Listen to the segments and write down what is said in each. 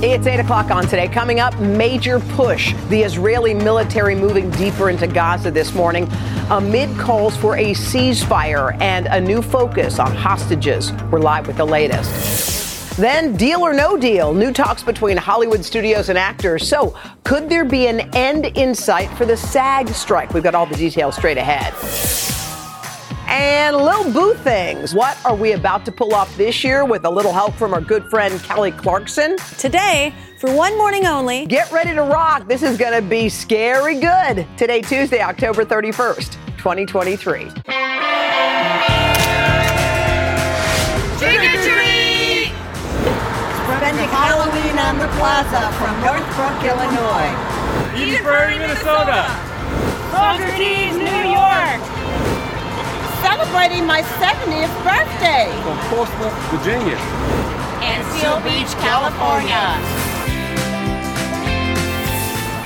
It's 8 o'clock on today. Coming up, major push. The Israeli military moving deeper into Gaza this morning amid calls for a ceasefire and a new focus on hostages. We're live with the latest. Then, deal or no deal, new talks between Hollywood studios and actors. So, could there be an end in sight for the SAG strike? We've got all the details straight ahead and little boo things. What are we about to pull off this year with a little help from our good friend Kelly Clarkson? Today, for one morning only, get ready to rock. This is going to be scary good. Today, Tuesday, October 31st, 2023. Trick or treat! Spending Halloween on the plaza from Northbrook, Illinois. Edinburgh, Minnesota. Socrates, New York celebrating my 70th birthday. From Portsmouth, Virginia. And Seal Beach, California.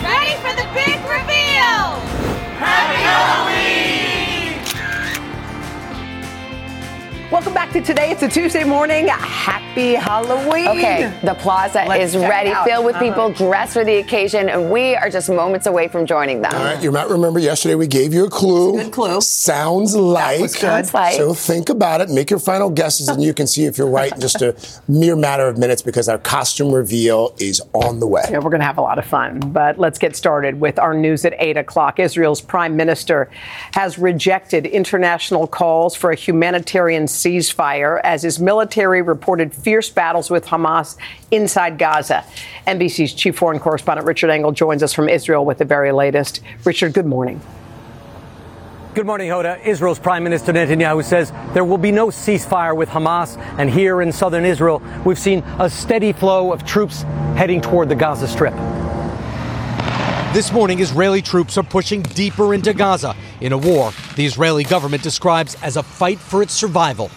Ready for the big reveal! Happy Halloween! Welcome back to today. It's a Tuesday morning. Happy Halloween. Okay, the plaza Let's is ready, filled with uh-huh. people dressed for the occasion, and we are just moments away from joining them. All right, you might remember yesterday we gave you a clue. Good clue. Sounds like. Sounds like. So think about it, make your final guesses, and you can see if you're right in just a mere matter of minutes because our costume reveal is on the way. Yeah, we're going to have a lot of fun. But let's get started with our news at 8 o'clock. Israel's prime minister has rejected international calls for a humanitarian ceasefire as his military reported fierce battles with Hamas inside Gaza. NBC's chief foreign correspondent Richard Engel joins us from Israel with the very latest. Richard, good morning. Good morning, Hoda. Israel's Prime Minister Netanyahu says there will be no ceasefire with Hamas. And here in southern Israel, we've seen a steady flow of troops heading toward the Gaza Strip. This morning, Israeli troops are pushing deeper into Gaza in a war the Israeli government describes as a fight for its survival.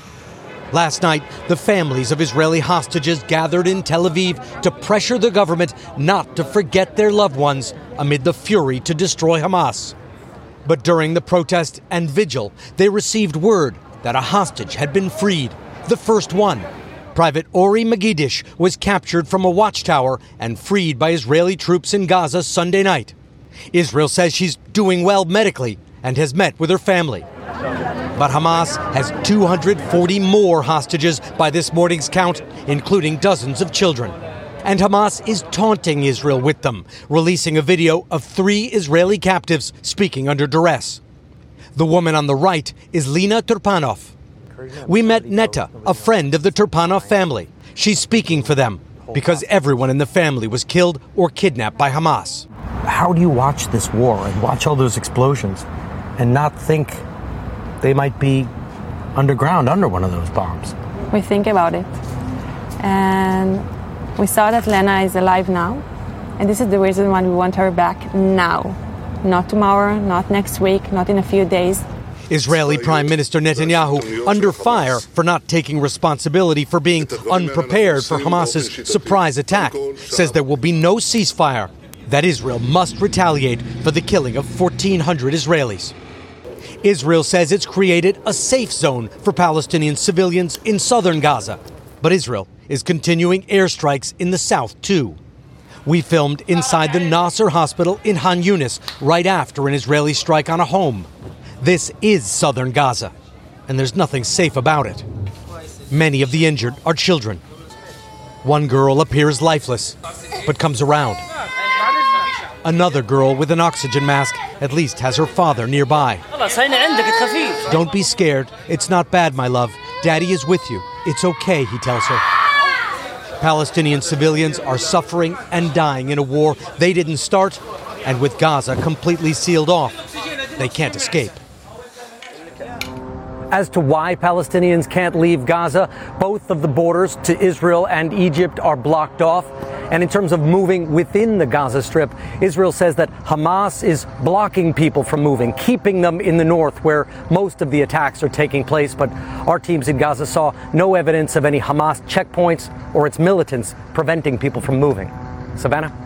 Last night, the families of Israeli hostages gathered in Tel Aviv to pressure the government not to forget their loved ones amid the fury to destroy Hamas. But during the protest and vigil, they received word that a hostage had been freed, the first one. Private Ori Megidish was captured from a watchtower and freed by Israeli troops in Gaza Sunday night. Israel says she's doing well medically and has met with her family. But Hamas has 240 more hostages by this morning's count, including dozens of children. And Hamas is taunting Israel with them, releasing a video of three Israeli captives speaking under duress. The woman on the right is Lina Trupanov. We met Netta, a friend of the Trupanov family. She's speaking for them because everyone in the family was killed or kidnapped by Hamas. How do you watch this war and watch all those explosions and not think they might be underground under one of those bombs. We think about it. And we saw that Lena is alive now. And this is the reason why we want her back now. Not tomorrow, not next week, not in a few days. Israeli Prime Minister Netanyahu under fire for not taking responsibility for being unprepared for Hamas's surprise attack, says there will be no ceasefire, that Israel must retaliate for the killing of 1,400 Israelis. Israel says it's created a safe zone for Palestinian civilians in southern Gaza. But Israel is continuing airstrikes in the south, too. We filmed inside the Nasser hospital in Han Yunis right after an Israeli strike on a home. This is southern Gaza, and there's nothing safe about it. Many of the injured are children. One girl appears lifeless, but comes around. Another girl with an oxygen mask at least has her father nearby. Don't be scared. It's not bad, my love. Daddy is with you. It's okay, he tells her. Palestinian civilians are suffering and dying in a war they didn't start, and with Gaza completely sealed off, they can't escape. As to why Palestinians can't leave Gaza. Both of the borders to Israel and Egypt are blocked off. And in terms of moving within the Gaza Strip, Israel says that Hamas is blocking people from moving, keeping them in the north where most of the attacks are taking place. But our teams in Gaza saw no evidence of any Hamas checkpoints or its militants preventing people from moving. Savannah?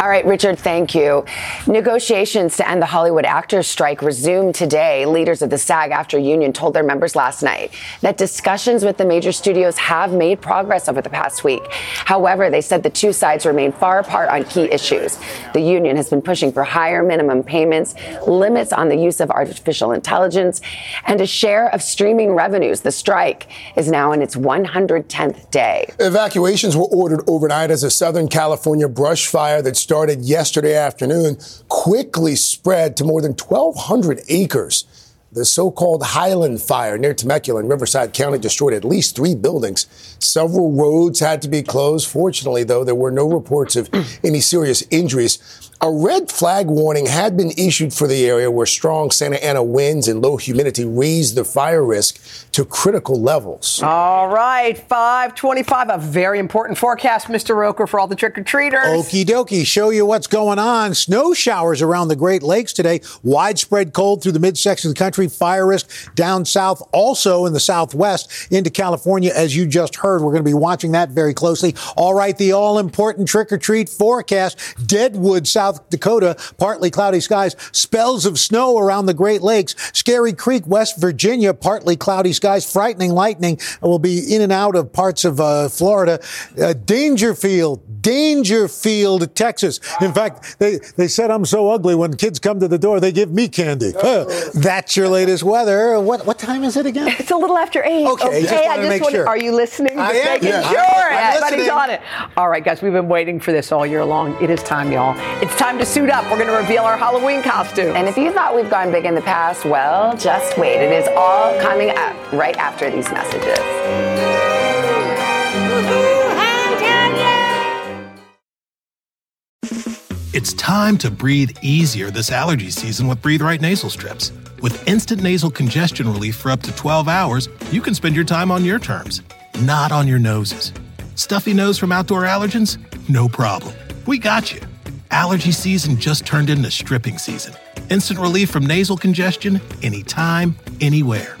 All right, Richard, thank you. Negotiations to end the Hollywood actors strike resumed today. Leaders of the SAG AFTRA union told their members last night that discussions with the major studios have made progress over the past week. However, they said the two sides remain far apart on key issues. The union has been pushing for higher minimum payments, limits on the use of artificial intelligence, and a share of streaming revenues. The strike is now in its 110th day. Evacuations were ordered overnight as a Southern California brush fire that started yesterday afternoon quickly spread to more than 1,200 acres. The so called Highland Fire near Temecula in Riverside County destroyed at least three buildings. Several roads had to be closed. Fortunately, though, there were no reports of any serious injuries. A red flag warning had been issued for the area where strong Santa Ana winds and low humidity raised the fire risk to critical levels. All right, 525, a very important forecast, Mr. Roker, for all the trick or treaters. Okie dokie, show you what's going on. Snow showers around the Great Lakes today, widespread cold through the midsection of the country, fire risk down south, also in the southwest into California, as you just heard. We're going to be watching that very closely. All right, the all important trick or treat forecast Deadwood, South South Dakota, partly cloudy skies, spells of snow around the Great Lakes, Scary Creek, West Virginia, partly cloudy skies, frightening lightning will be in and out of parts of uh, Florida. Uh, Dangerfield, Daingerfield, Texas. In fact, they, they said I'm so ugly when kids come to the door, they give me candy. That's your latest weather. What what time is it again? It's a little after eight. Okay, okay just I just want sure. Are you listening? I just am. making Yeah. sure. I'm Everybody's listening. on it. All right, guys, we've been waiting for this all year long. It is time, y'all. It's time to suit up. We're going to reveal our Halloween costume. And if you thought we've gone big in the past, well, just wait. It is all coming up right after these messages. It's time to breathe easier this allergy season with Breathe Right nasal strips. With instant nasal congestion relief for up to 12 hours, you can spend your time on your terms, not on your noses. Stuffy nose from outdoor allergens? No problem. We got you. Allergy season just turned into stripping season. Instant relief from nasal congestion anytime, anywhere.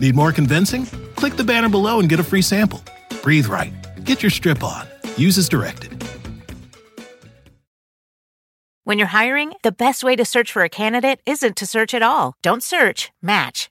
Need more convincing? Click the banner below and get a free sample. Breathe right. Get your strip on. Use as directed. When you're hiring, the best way to search for a candidate isn't to search at all. Don't search, match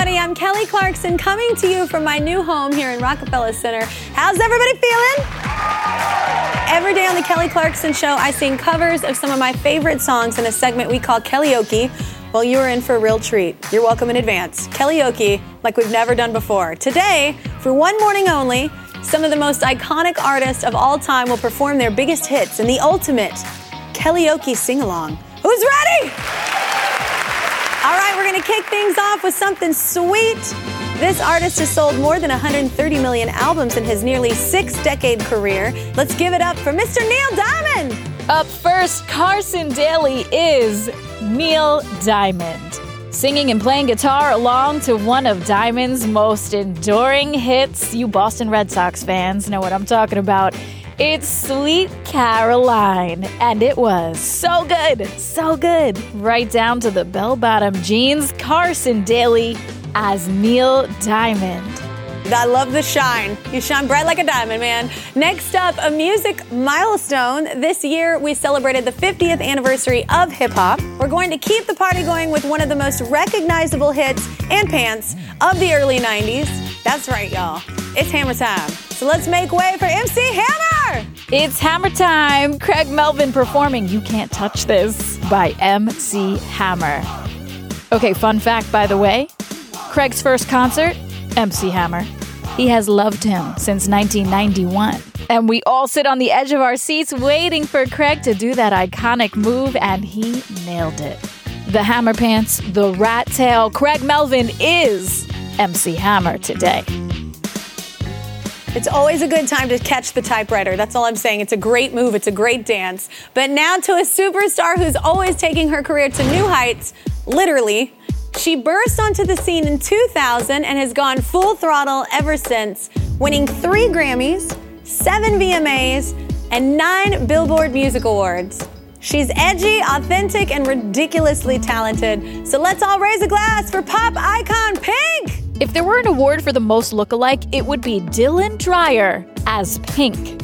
Everybody? I'm Kelly Clarkson coming to you from my new home here in Rockefeller Center. How's everybody feeling? Every day on the Kelly Clarkson Show, I sing covers of some of my favorite songs in a segment we call Kellyoke. Well, you're in for a real treat. You're welcome in advance. Kellyoke, like we've never done before. Today, for one morning only, some of the most iconic artists of all time will perform their biggest hits in the ultimate Kellyoke sing along. Who's ready? All right, we're going to kick things off with something sweet. This artist has sold more than 130 million albums in his nearly six decade career. Let's give it up for Mr. Neil Diamond. Up first, Carson Daly is Neil Diamond. Singing and playing guitar along to one of Diamond's most enduring hits. You Boston Red Sox fans know what I'm talking about. It's Sweet Caroline, and it was so good, so good. Right down to the bell bottom jeans, Carson Daly as Neil Diamond. I love the shine. You shine bright like a diamond, man. Next up, a music milestone. This year, we celebrated the 50th anniversary of hip hop. We're going to keep the party going with one of the most recognizable hits and pants of the early 90s. That's right, y'all. It's hammer time. So let's make way for MC Hammer! It's hammer time. Craig Melvin performing You Can't Touch This by MC Hammer. Okay, fun fact by the way Craig's first concert, MC Hammer. He has loved him since 1991. And we all sit on the edge of our seats waiting for Craig to do that iconic move, and he nailed it. The Hammer Pants, the Rat Tail, Craig Melvin is MC Hammer today. It's always a good time to catch the typewriter. That's all I'm saying. It's a great move, it's a great dance. But now to a superstar who's always taking her career to new heights, literally. She burst onto the scene in 2000 and has gone full throttle ever since, winning three Grammys, seven VMAs, and nine Billboard Music Awards. She's edgy, authentic, and ridiculously talented. So let's all raise a glass for pop icon Pink! If there were an award for the most lookalike, it would be Dylan Dreyer as Pink.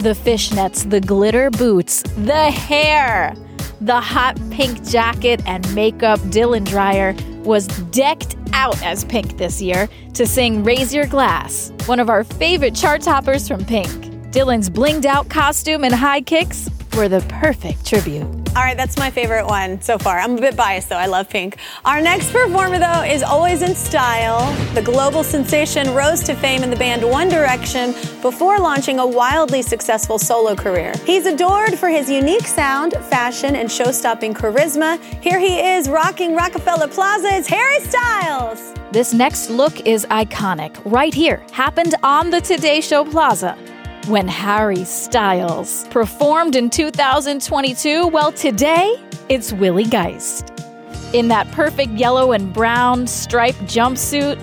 The fishnets, the glitter boots, the hair, the hot pink jacket and makeup. Dylan Dreyer was decked out as Pink this year to sing Raise Your Glass, one of our favorite chart toppers from Pink. Dylan's blinged out costume and high kicks were the perfect tribute. All right, that's my favorite one so far. I'm a bit biased though. I love pink. Our next performer though is always in style. The global sensation rose to fame in the band One Direction before launching a wildly successful solo career. He's adored for his unique sound, fashion, and show-stopping charisma. Here he is rocking Rockefeller Plaza. It's Harry Styles. This next look is iconic. Right here, happened on the Today Show Plaza when Harry Styles performed in 2022? Well, today it's Willie Geist. In that perfect yellow and brown striped jumpsuit,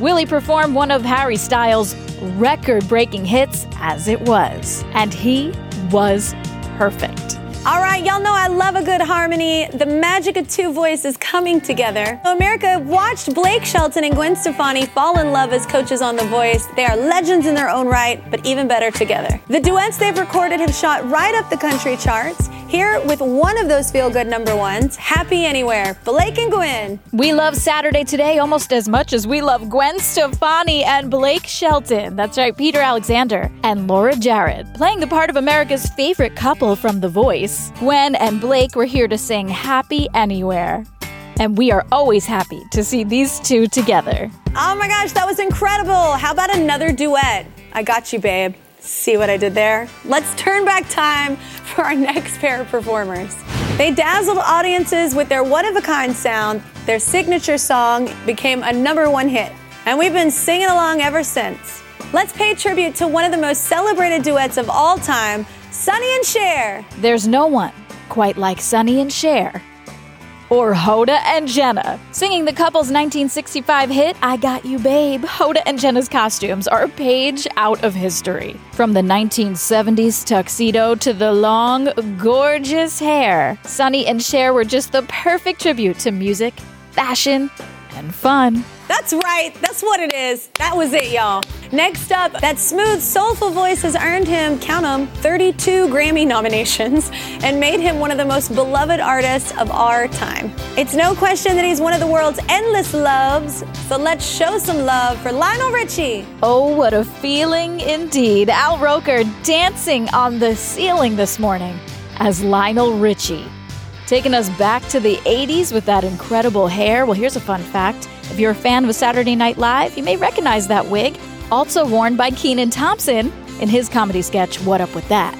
Willie performed one of Harry Styles' record breaking hits as it was, and he was perfect. All right, y'all know I love a good harmony. The magic of two voices coming together. America watched Blake Shelton and Gwen Stefani fall in love as coaches on The Voice. They are legends in their own right, but even better together. The duets they've recorded have shot right up the country charts. Here with one of those feel good number ones, Happy Anywhere, Blake and Gwen. We love Saturday Today almost as much as we love Gwen Stefani and Blake Shelton. That's right, Peter Alexander and Laura Jarrett, playing the part of America's favorite couple from The Voice. Gwen and Blake were here to sing Happy Anywhere. And we are always happy to see these two together. Oh my gosh, that was incredible. How about another duet? I got you, babe. See what I did there? Let's turn back time for our next pair of performers. They dazzled audiences with their one of a kind sound. Their signature song became a number one hit, and we've been singing along ever since. Let's pay tribute to one of the most celebrated duets of all time, Sonny and Cher. There's no one quite like Sonny and Cher or Hoda and Jenna. Singing the couple's 1965 hit, I Got You Babe, Hoda and Jenna's costumes are a page out of history. From the 1970s tuxedo to the long, gorgeous hair, Sonny and Cher were just the perfect tribute to music, fashion, and fun. That's right. That's what it is. That was it, y'all. Next up, that smooth, soulful voice has earned him, count them, 32 Grammy nominations and made him one of the most beloved artists of our time. It's no question that he's one of the world's endless loves, so let's show some love for Lionel Richie. Oh, what a feeling indeed. Al Roker dancing on the ceiling this morning as Lionel Richie. Taking us back to the 80s with that incredible hair. Well, here's a fun fact. If you're a fan of Saturday Night Live, you may recognize that wig, also worn by Kenan Thompson in his comedy sketch, What Up With That?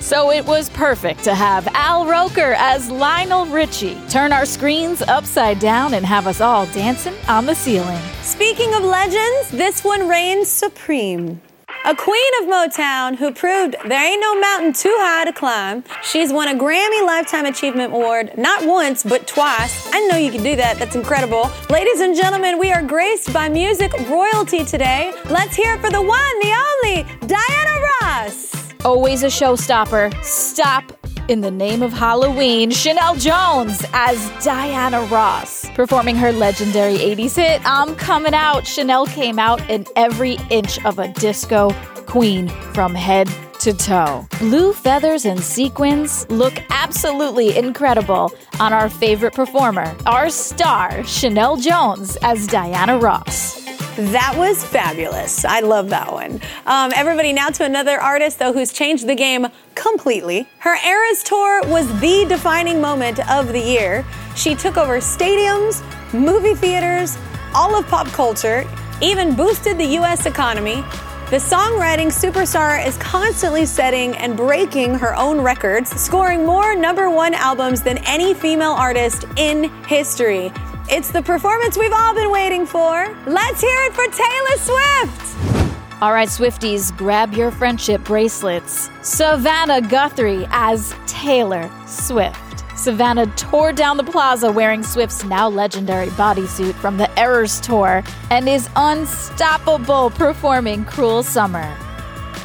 So it was perfect to have Al Roker as Lionel Richie turn our screens upside down and have us all dancing on the ceiling. Speaking of legends, this one reigns supreme. A queen of Motown who proved there ain't no mountain too high to climb. She's won a Grammy Lifetime Achievement Award not once, but twice. I know you can do that. That's incredible. Ladies and gentlemen, we are graced by music royalty today. Let's hear it for the one, the only, Diana Ross. Always a showstopper. Stop in the name of Halloween, Sheinelle Jones as Diana Ross. Performing her legendary 80s hit, I'm Coming Out, Sheinelle came out in every inch of a disco queen from head to toe. Blue feathers and sequins look absolutely incredible on our favorite performer, our star, Sheinelle Jones as Diana Ross. That was fabulous. I love that one. Um, everybody, now to another artist, though, who's changed the game completely. Her Eras tour was the defining moment of the year. She took over stadiums, movie theaters, all of pop culture, even boosted the U.S. economy. The songwriting superstar is constantly setting and breaking her own records, scoring more number one albums than any female artist in history. It's the performance we've all been waiting for. Let's hear it for Taylor Swift. All right, Swifties, grab your friendship bracelets. Savannah Guthrie as Taylor Swift. Savannah tore down the plaza wearing Swift's now legendary bodysuit from the Eras tour and is unstoppable performing Cruel Summer.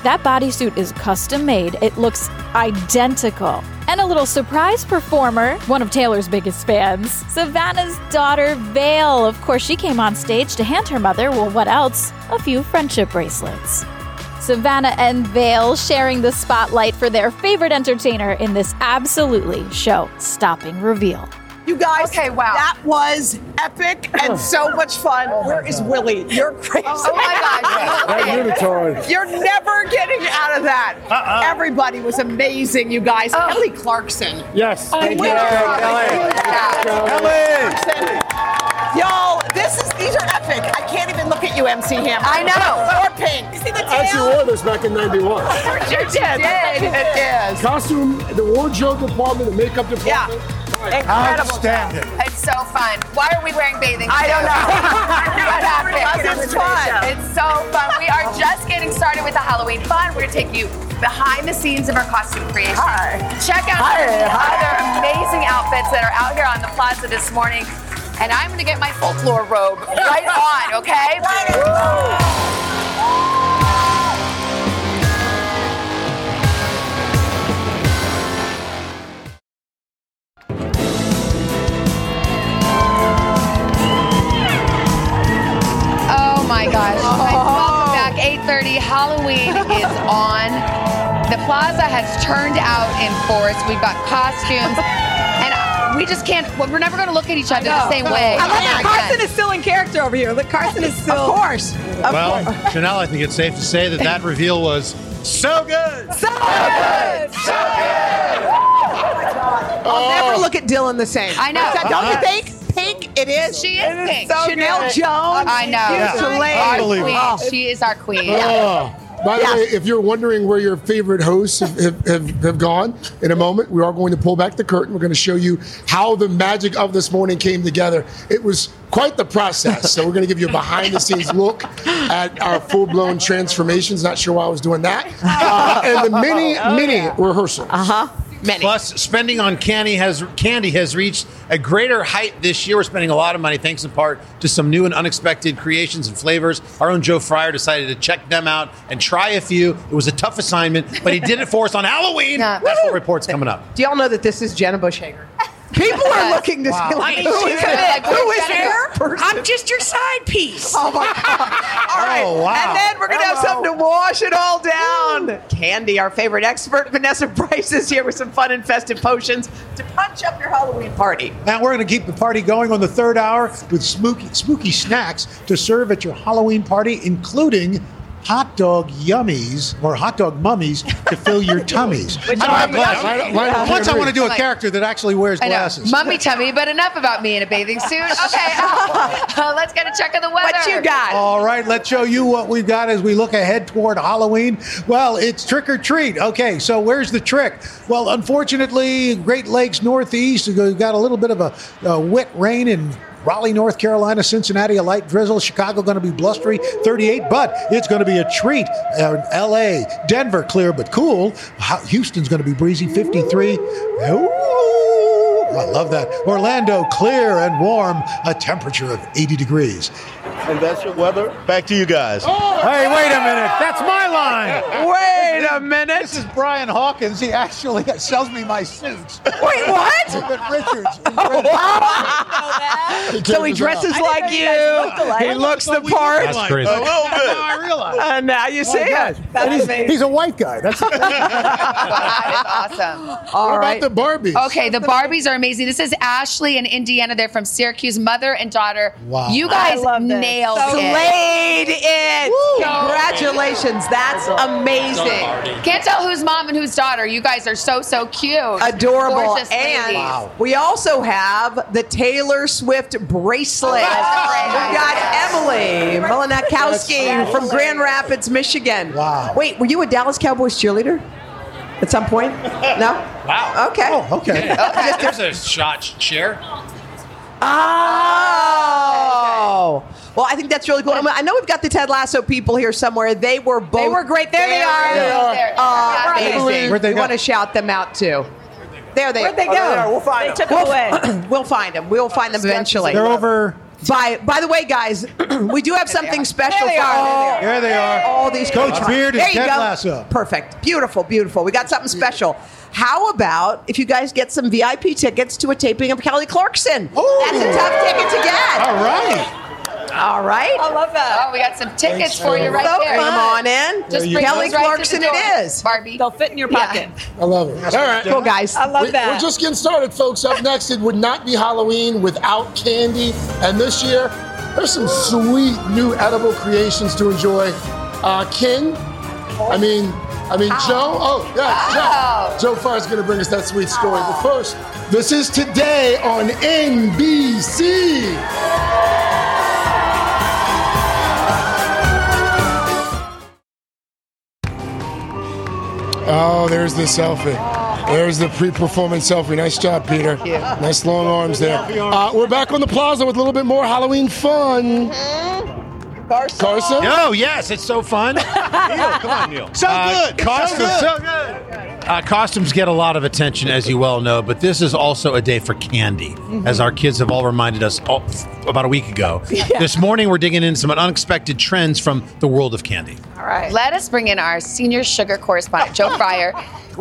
That bodysuit is custom made, it looks identical. And a little surprise performer, one of Taylor's biggest fans, Savannah's daughter, Vale. Of course, she came on stage to hand her mother, well, what else? A few friendship bracelets. Savannah and Vale sharing the spotlight for their favorite entertainer in this absolutely show stopping reveal. You guys, okay, wow. that was epic and oh. so much fun. Oh Where is Willie? You're oh crazy. Oh my gosh. That unitard. You're never getting out of that. Uh-uh. Everybody was amazing, you guys. Oh. Kelly Clarkson. Yes. Oh, Thank you. Kelly. Y'all, this is these are epic. I can't even look at you, MC Hammer. I know. Or pink. You see the tail? I actually wore this back in 91. You did. It is. Costume, the wardrobe department, the makeup Yeah. department. Incredible. Outstanding. It's so fun. Why are we wearing bathing suits? I don't know. what happened? It's fun. It's so fun. We are just getting started with the Halloween fun. We're going to take you behind the scenes of our costume creation. Hi. Check out Hi. some Hi. other amazing outfits that are out here on the plaza this morning. And I'm going to get my folklore robe right on, okay? Oh my gosh. Oh. Guys, Welcome back. 8:30. Halloween is on. The plaza has turned out in force. We've got costumes. And we just can't, we're never going to look at each other the same way. I love that Carson is still in character over here. Look, Carson is still. Of course. Of Well, course. Sheinelle, I think it's safe to say that that reveal was so good. So good. So good. I'll never look at Dylan the same. I know. That, Don't you Uh-huh. think? Pink, it is. She is pink. Sheinelle good. Jones. I know. Yeah. Soleil. Our Unbelievable. queen. She is our queen. Oh. By the Yes. way, if you're wondering where your favorite hosts have, have, have, have gone, in a moment, we are going to pull back the curtain. We're going to show you how the magic of this morning came together. It was quite the process. So we're going to give you a behind the scenes look at our full blown transformations. Not sure why I was doing that. Uh, and the mini, mini rehearsals. Uh huh. Many. Plus, spending on candy has candy has reached a greater height this year. We're spending a lot of money, thanks in part to some new and unexpected creations and flavors. Our own Joe Fryer decided to check them out and try a few. It was a tough assignment, but he did it for us on Halloween. Yeah. That's what report's coming up. Do y'all know that this is Jenna Bush Hager? People are looking to Wow. see like, I mean, who she's is big. it? Who We're is Jenna here? I'm just your side piece. Oh my God. All right. Oh, wow. And then we're going to have something to wash it all down. Candy, our favorite expert, Vanessa Price, is here with some fun and festive potions to punch up your Halloween party. And we're going to keep the party going on the third hour with spooky, spooky snacks to serve at your Halloween party, including hot dog yummies or hot dog mummies to fill your tummies. Which I don't have are- glasses. Right- right up Once I want to do a Like- character that actually wears I know. glasses. Mummy tummy, but enough about me in a bathing suit. Okay, uh, let's get a check of the weather. What you got? All right, let's show you what we've got as we look ahead toward Halloween. Well, it's trick or treat. Okay, so where's the trick? Well, unfortunately, Great Lakes Northeast, we've got a little bit of a, a wet rain in Raleigh, North Carolina, Cincinnati, a light drizzle. Chicago going to be blustery, 38, but it's going to be a treat. Uh, LA, Denver, clear but cool. Houston's going to be breezy, 53. Ooh. I love that. Orlando, clear and warm, a temperature of 80 degrees. And that's your weather. Back to you guys. Oh, hey, wait a minute. That's my line. Wait a minute. This is Brian Hawkins. He actually sells me my suits. Wait, what? at Richards. Oh, wow. so he dresses like you. He looks the part. That's crazy. A little bit. I realize. And now you see it. And he's, he's a white guy. That's That is awesome. All what right. about the Barbies? Okay, the Barbies are amazing. This is Ashley in Indiana. They're from Syracuse, mother and daughter. Wow. You guys I love this. Nailed So it. Slayed it. Congratulations. That's amazing. Can't tell who's mom and who's daughter. You guys are so so cute. Adorable. Gorgeous and ladies. we also have the Taylor Swift bracelet. Yes. We've got Emily Melanakowski from Grand Rapids, Michigan. Wow. Wait, were you a Dallas Cowboys cheerleader at some point? No? Wow. Okay. Oh, okay. Okay. There's a shot share. Oh. Well, I think that's really cool. I know we've got the Ted Lasso people here somewhere. They were both. They were great. There they are. They are. There. Uh, Amazing. amazing. Where'd they we go? want to shout them out too. There they, are. Where'd they oh, go? there. We'll find they them. took them away. we'll find them. We'll find them eventually. They're over. By by the way, guys, we do have something special There they for are. all, There they are. all these Coach coaches. Beard and Ted go. Lasso. Perfect. Beautiful, beautiful. We got something special. How about if you guys get some VIP tickets to a taping of Kelly Clarkson? That's a tough ticket to get. All right. All right. I love that. Oh, we got some tickets Thanks, for you right so there. come on in. Just bring. Kelly those right to Clarkson the it door. is. Barbie. They'll fit in your pocket. I love it. All right. Cool, guys. I love We- that. We're just getting started, folks. Up next, it would not be Halloween without candy. And this year, there's some sweet new edible creations to enjoy. Uh, Ken, I mean, I mean Joe. Oh, yeah, Joe. Joe Fryer's going to bring us that sweet story. But first, this is today on NBC. Oh, there's the selfie. There's the pre-performance selfie. Nice job, Peter. Nice long arms there. Uh, we're back on the plaza with a little bit more Halloween fun. Carson. Carson? Oh yes, it's so fun. Neil, come on, Neil. So Uh, good. costumes, So good. Uh, costumes get a lot of attention, as you well know, but this is also a day for candy, as our kids have all reminded us all, about a week ago. This morning, we're digging into some unexpected trends from the world of candy. All right. Let us bring in our senior sugar correspondent, Joe Fryer.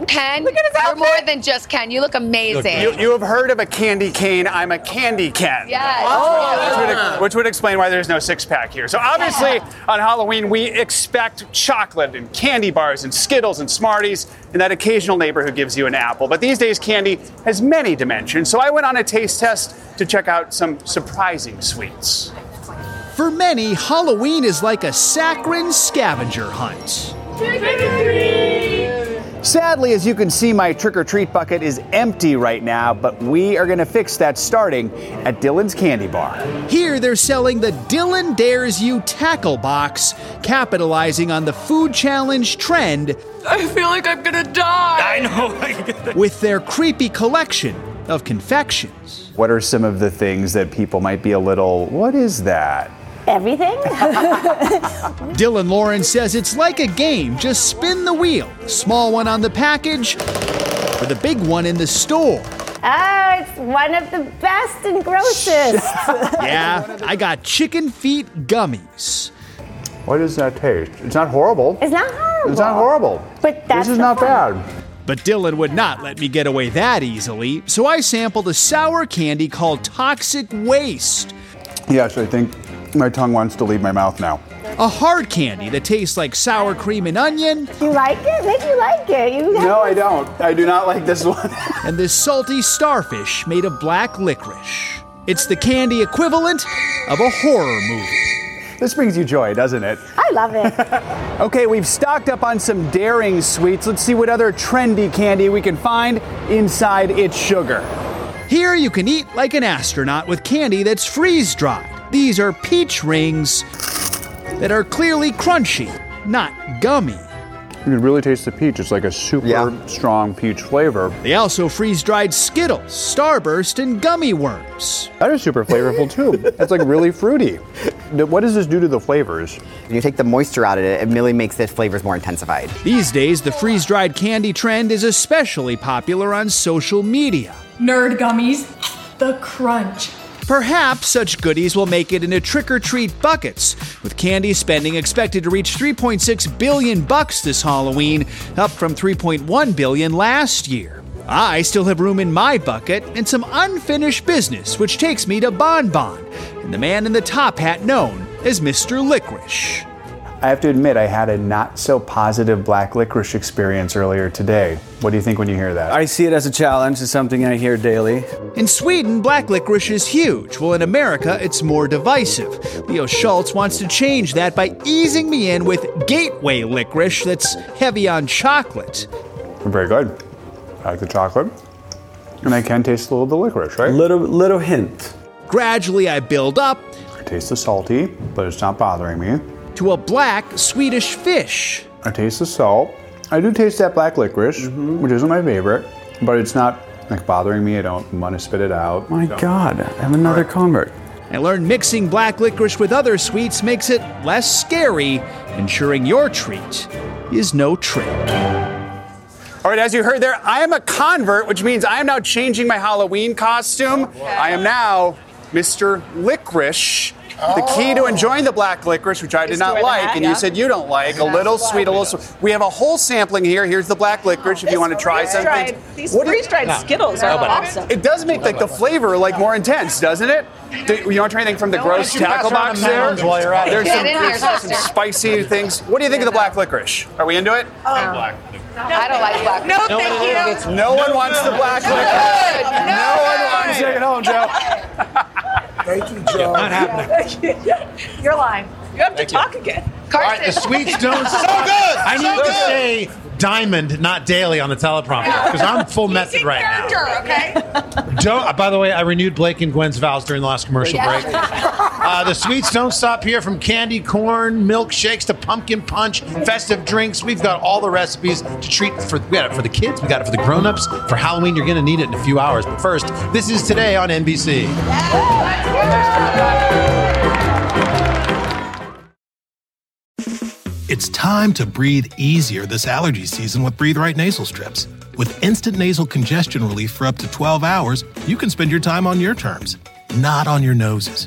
Ken, Look at his you're more than just Ken. You look amazing. You, you have heard of a candy cane. I'm a candy Ken. Yes. Oh. Which would, which would explain why there's no six pack here. So, obviously, on Halloween, we expect chocolate and candy bars and Skittles and Smarties and that occasional neighbor who gives you an apple. But these days, candy has many dimensions. So, I went on a taste test to check out some surprising sweets. For many, Halloween is like a saccharine scavenger hunt. Sadly, as you can see, my trick or treat bucket is empty right now, but we are going to fix that starting at Dylan's Candy Bar. Here they're selling the Dylan Dares You Tackle Box, capitalizing on the food challenge trend I feel like I'm gonna die. I know. with their creepy collection of confections. What are some of the things that people might be a little, what is that? Everything? Dylan Lauren says it's like a game, just spin the wheel. Small one on the package or the big one in the store. Oh, it's one of the best and grossest. Yeah, I got chicken feet gummies. What does that taste? It's not horrible. It's not horrible. It's not horrible. But that's this is not fun. bad. But Dylan would not let me get away that easily, so I sampled a sour candy called Toxic Waste. Yes, I think my tongue wants to leave my mouth now. A hard candy that tastes like sour cream and onion, You like it? Maybe you like it. You No, I don't. I do not like this one. and this salty starfish made of black licorice. It's the candy equivalent of a horror movie. this brings you joy, doesn't it? I love it. Okay, we've stocked up on some daring sweets. Let's see what other trendy candy we can find inside IT'SUGAR. Here you can eat like an astronaut with candy that's freeze dried. These are peach rings that are clearly crunchy, not gummy. You can really taste the peach. It's like a super strong peach flavor. They also freeze dried Skittles, Starburst, and gummy worms. That is super flavorful too. It's like really fruity. What does this do to the flavors? When you take the moisture out of it, it really makes the flavors more intensified. These days, the freeze dried candy trend is especially popular on social media. Nerd gummies. The crunch. Perhaps such goodies will make it into trick or treat buckets, with candy spending expected to reach 3.6 billion bucks this Halloween, up from 3.1 billion last year. I still have room in my bucket and some unfinished business, which takes me to Bon Bon and the man in the top hat known as Mr. Licorice. I have to admit, I had a not so positive black licorice experience earlier today. What do you think when you hear that? I see it as a challenge. It's something I hear daily. In Sweden, black licorice is huge. Well, in America, it's more divisive. Leo Schultz wants to change that by easing me in with gateway licorice that's heavy on chocolate. Very good. I like the chocolate. And I can taste a little of the licorice, right? Little little hint. Gradually, I build up. I taste the salty, but it's not bothering me. To a black Swedish fish. I taste the salt. I do taste that black licorice, mm-hmm. which isn't my favorite, but it's not like bothering me. I don't want to spit it out. My so. God, I'm another right. convert. I learned mixing black licorice with other sweets makes it less scary, ensuring your treat is no trick. All right, as you heard there, I am a convert, which means I am now changing my Halloween costume. I am now Mr. Licorice. The key to enjoying the black licorice, which I did not like, and you said you don't like, a little sweet, a little sweet. We have a whole sampling here. Here's the black licorice if you want to try something. These freeze-dried Skittles are awesome. It does make like the flavor like more intense, doesn't it? Do you want to try anything from the gross tackle box there? While you're at it. There's some, there's some spicy things. What do you think of the black licorice? Are we into it? Oh. Black. No, I don't like black. No, thank you. No one wants the black licorice. No one wants it. Take it home, Joe. Thank you, Joe. Not happening. You're lying. You have to talk again. All right, the sweets don't so good. I need so to good. say diamond, not daily on the teleprompter because I'm full method right now. okay? Don't, uh, by the way, I renewed Blake and Gwen's vows during the last commercial Yeah. break. Uh, the sweets don't stop here from candy corn, milkshakes to pumpkin punch, festive drinks. We've got all the recipes to treat for. We got it for the kids. We got it for the grown-ups. For Halloween, you're going to need it in a few hours. But first, this is today on NBC. It's time to breathe easier this allergy season with Breathe Right nasal strips. With instant nasal congestion relief for up to 12 hours, you can spend your time on your terms, not on your noses.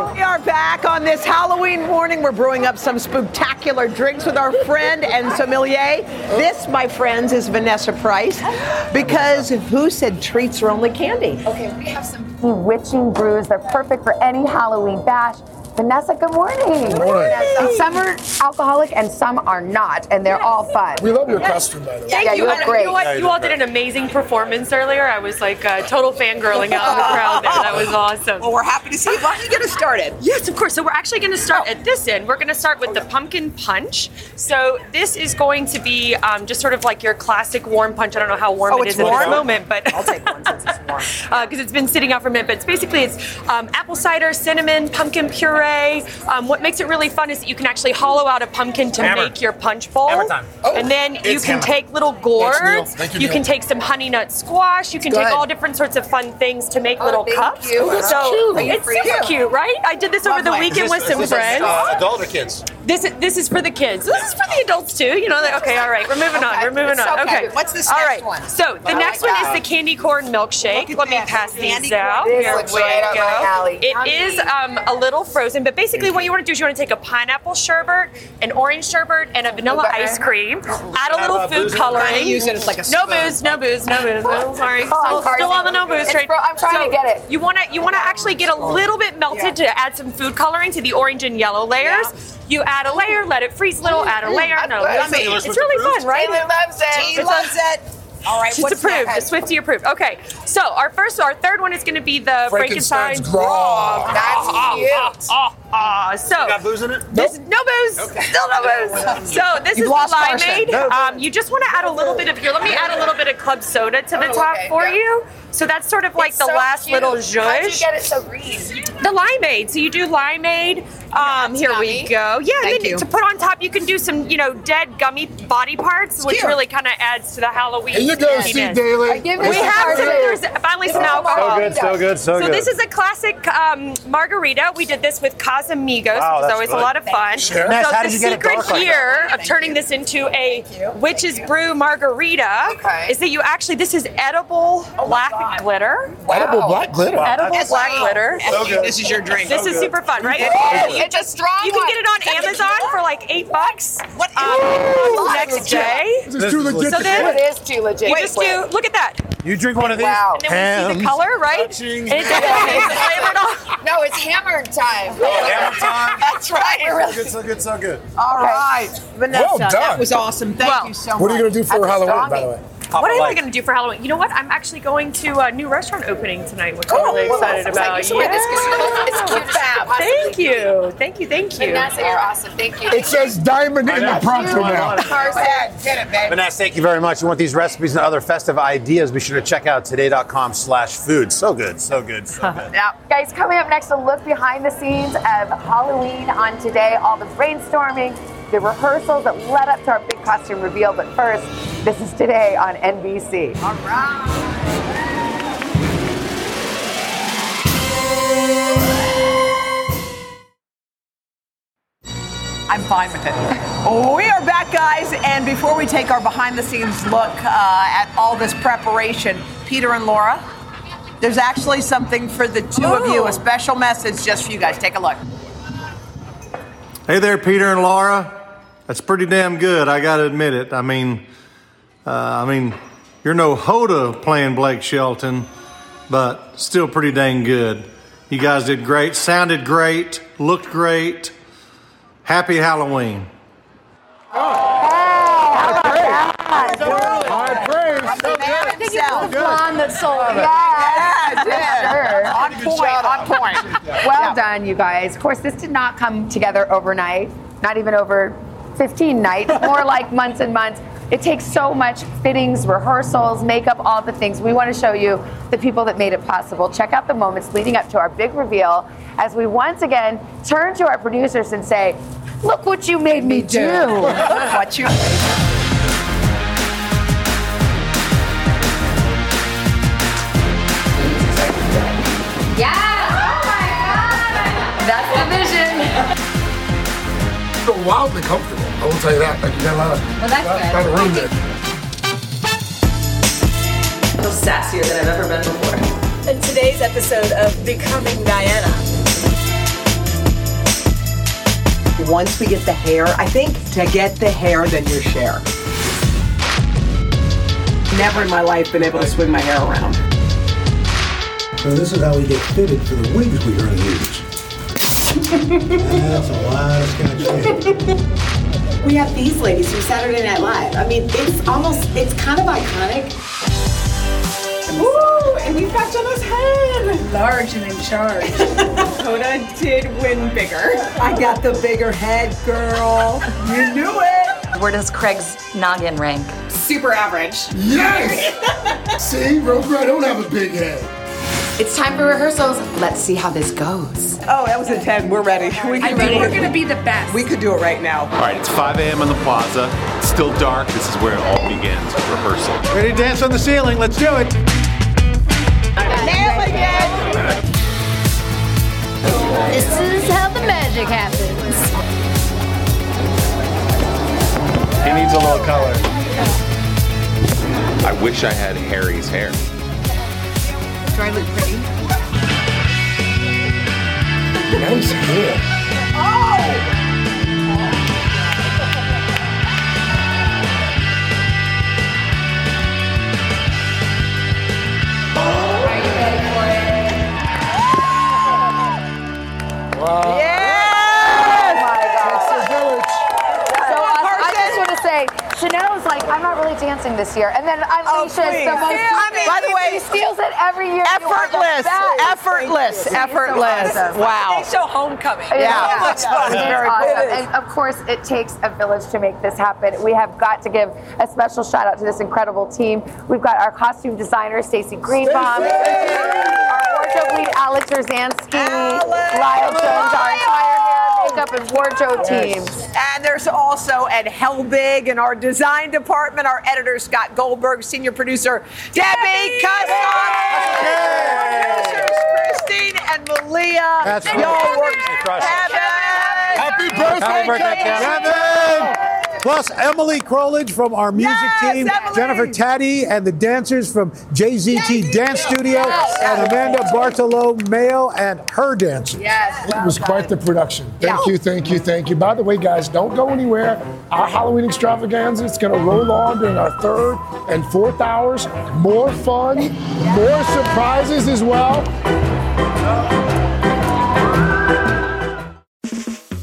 We are back on this Halloween morning. We're brewing up some spectacular drinks with our friend and sommelier. This, my friends, is Vanessa Price. Because who said treats are only candy? Okay, we have some bewitching brews. They're perfect for any Halloween bash. Vanessa, good morning. Good morning. And some are alcoholic and some are not, and they're all fun. We love your costume, by the way. Yeah, yeah, you look great. You know? You all did an amazing performance earlier. I was like uh, total fangirling out in the crowd there. That was awesome. Well, we're happy to see you. Why don't you get us started? Yes, of course. So we're actually going to start at this end. We're going to start with the pumpkin punch. So this is going to be um, just sort of like your classic warm punch. I don't know how warm Oh, it's is at warm? this moment, but I'll take one since it's warm. because it's been sitting out for a minute. But it's basically it's um, apple cider, cinnamon, pumpkin puree. Um, what makes it really fun is that you can actually hollow out a pumpkin to Hammer. make your punch bowl. Hammer time. and then you can hammer. take little gourds. Thank you, you can take some honey nut squash. You can take Good. all different sorts of fun things to make little thank cups. you. That's So cute. It's super you? cute, right? I did this over the Lovely. weekend with some Is this friends. uh, adult or kids? This is this is for the kids. This is for the adults too. You know. That, okay. All right. We're moving on. We're moving it's on. okay. Okay. What's this All next right. one? So the Oh next one is the candy corn milkshake. Let me pass Candy these out. corn. This Here we go. my alley. It Yummy. is um, a little frozen frozen. But basically, what you want to do is you want to take a pineapple sherbet, an orange sherbet, and a vanilla Okay. ice cream. Add a little uh, food booze in it? coloring. Kinda use it as like a no booze, no booze, no booze. No, sorry, Come on, still, still on the no booze It's train. bro- I'm trying to get it. You want to you want to actually get a little bit melted to add some food coloring to the orange and yellow layers. You add a layer, let it freeze a little. Add a layer. No, it's, it's really fun, right? Taylor loves it. She It's loves it. All right, She's what's approved. next? The Swifty approved. Okay, so our first, our third one is going to be the Frankenstein Frankenstein's grog. That's cute. Ah, ah, so got booze in it? This, no booze. Okay. Still no booze. So this You've is lost the Carson. limeade. No Um, you just want to add a little bit of here. Let me add a little bit of club soda to the Oh, top okay, for yeah. you. So that's sort of like It's the so last cute. little How'd you get it so green? The limeade. So you do limeade. Um, here we go. Yeah, Thank and then you. to put on top, you can do some, you know, dead gummy body parts, which cute. really kind of adds to the Halloween. Here you go, see Steve Daly. We have some. There's finally some alcohol. So good, so good, so So good. this is a classic um, margarita. We did this with Casamigos, Wow, which is always good. a lot of fun. Sure. So how the you get secret dark like here of turning this into a witch's brew margarita is that you actually this is edible black glitter. Edible black glitter. Edible That's black sweet. glitter. So good. This is your drink. This So is good. super fun, right? It is. You It's a strong You can get it on Is Amazon for like eight bucks. What? Um, next day. This is too legit So then It is too legit. you Wait, just do. Look at that. You drink one of these? Wow. And then we see the color, right? And it definitely is flavored. No, it's hammer time. Hammer time? That's right. We're Good, so good, so good. All right, Vanessa, Well done. that was awesome. Thank Well, you so much. What are you going to do for Halloween, by the way? What am I going to do for Halloween? You know what? I'm actually going to a new restaurant opening tonight, which I'm really oh, excited about. You should wear this 'cause it's cute. It's fab. Thank you. Thank you. Thank you. Vanessa, you're awesome. Thank you. It says diamond in the prompter now. Get it, baby. Vanessa, thank you very much. You want these recipes and other festive ideas, be sure to check out today.com slash food. So good, so good, so good. Yeah. Guys, coming up next, a look behind the scenes of Halloween on today, all the brainstorming, the rehearsals that led up to our big costume reveal. But first, this is today on NBC. All right. I'm fine with it. We are back, guys, and before we take our behind the scenes look uh, at all this preparation, Peter and Laura, there's actually something for the two of you, a special message just for you guys. Take a look. Hey there, Peter and Laura. That's pretty damn good. I got to admit it. I mean, uh, I mean, you're no Hoda playing Blake Shelton, but still pretty dang good. You guys did great, sounded great, looked great. Happy Halloween. I think it was the blonde that sold it. Yeah, on point, on point. Well done, you guys. Of course, this did not come together overnight, not even over 15 nights, more like months and months. It takes so much fittings, rehearsals, makeup, all the things. We want to show you the people that made it possible. Check out the moments leading up to our big reveal as we once again turn to our producers and say, Look what you made me do. what you. Yeah! Oh my God! That's the vision. Feel wildly comfortable. I will tell you that. Like you got a lot of, Well, that's lot, good. lot of room there. I feel sassier than I've ever been before. In today's episode of Becoming Diana. Once we get the hair, I think to get the hair, then your share. Never in my life been able to swing my hair around. So this is how we get fitted for the wigs we're going to use. That's a lot of scotch tape. We have these ladies from Saturday Night Live. I mean, it's almost, it's kind of iconic. Ooh, and we've got Jenna's head. Large and in charge. Hoda did win bigger. I got the bigger head, girl. You knew it. Where does Craig's noggin rank? Super average. Yes! See, Roper, I don't have a big head. It's time for rehearsals. Let's see how this goes. Oh, that was a 10. We're ready. We I can think do it. we're gonna be the best. We could do it right now. All right, it's 5 a.m. on the plaza. It's still dark. This is where it all begins rehearsal. Ready to dance on the ceiling? Let's do it. Nailing it. This is how the magic happens. He needs a little color. I wish I had Harry's hair. Do I look pretty? Nice hair. Wow. Oh my Takes a village. So I, I just want to say, Sheinelle's like, I'm not really dancing this year, and then I'm Oh, Alicia is please. the most. I mean, by the way, he steals it every year. You are the Effortless, effortless, Thank effortless. It's so Wow. They show homecoming. It is Yeah. so much fun. It's It's very awesome. cool. And of course, it takes a village to make this happen. We have got to give a special shout out to this incredible team. We've got our costume designer, Stacy Greenbaum, our wardrobe lead, Alex Rozansky, Lyle Jones, our entire hair, makeup, and wardrobe team. And there's also Ed Helbig in our design department, our editor Scott Goldberg, senior producer Debbie Custom, producers Christine and Malia. That's. Y'all worked They crushed it. Kevin. Happy birthday, Happy birthday, Kevin! Kevin! Plus Emily Crowledge from our music Yes, team, Emily! Jennifer Taddy and the dancers from JZT Dance Studio, and Amanda Bartolomeo and her dancers. Yes. It was quite the production. Thank you, thank you, thank you. By the way, guys, don't go anywhere. Our Halloween extravaganza is going to roll on during our third and fourth hours. More fun, more surprises as well.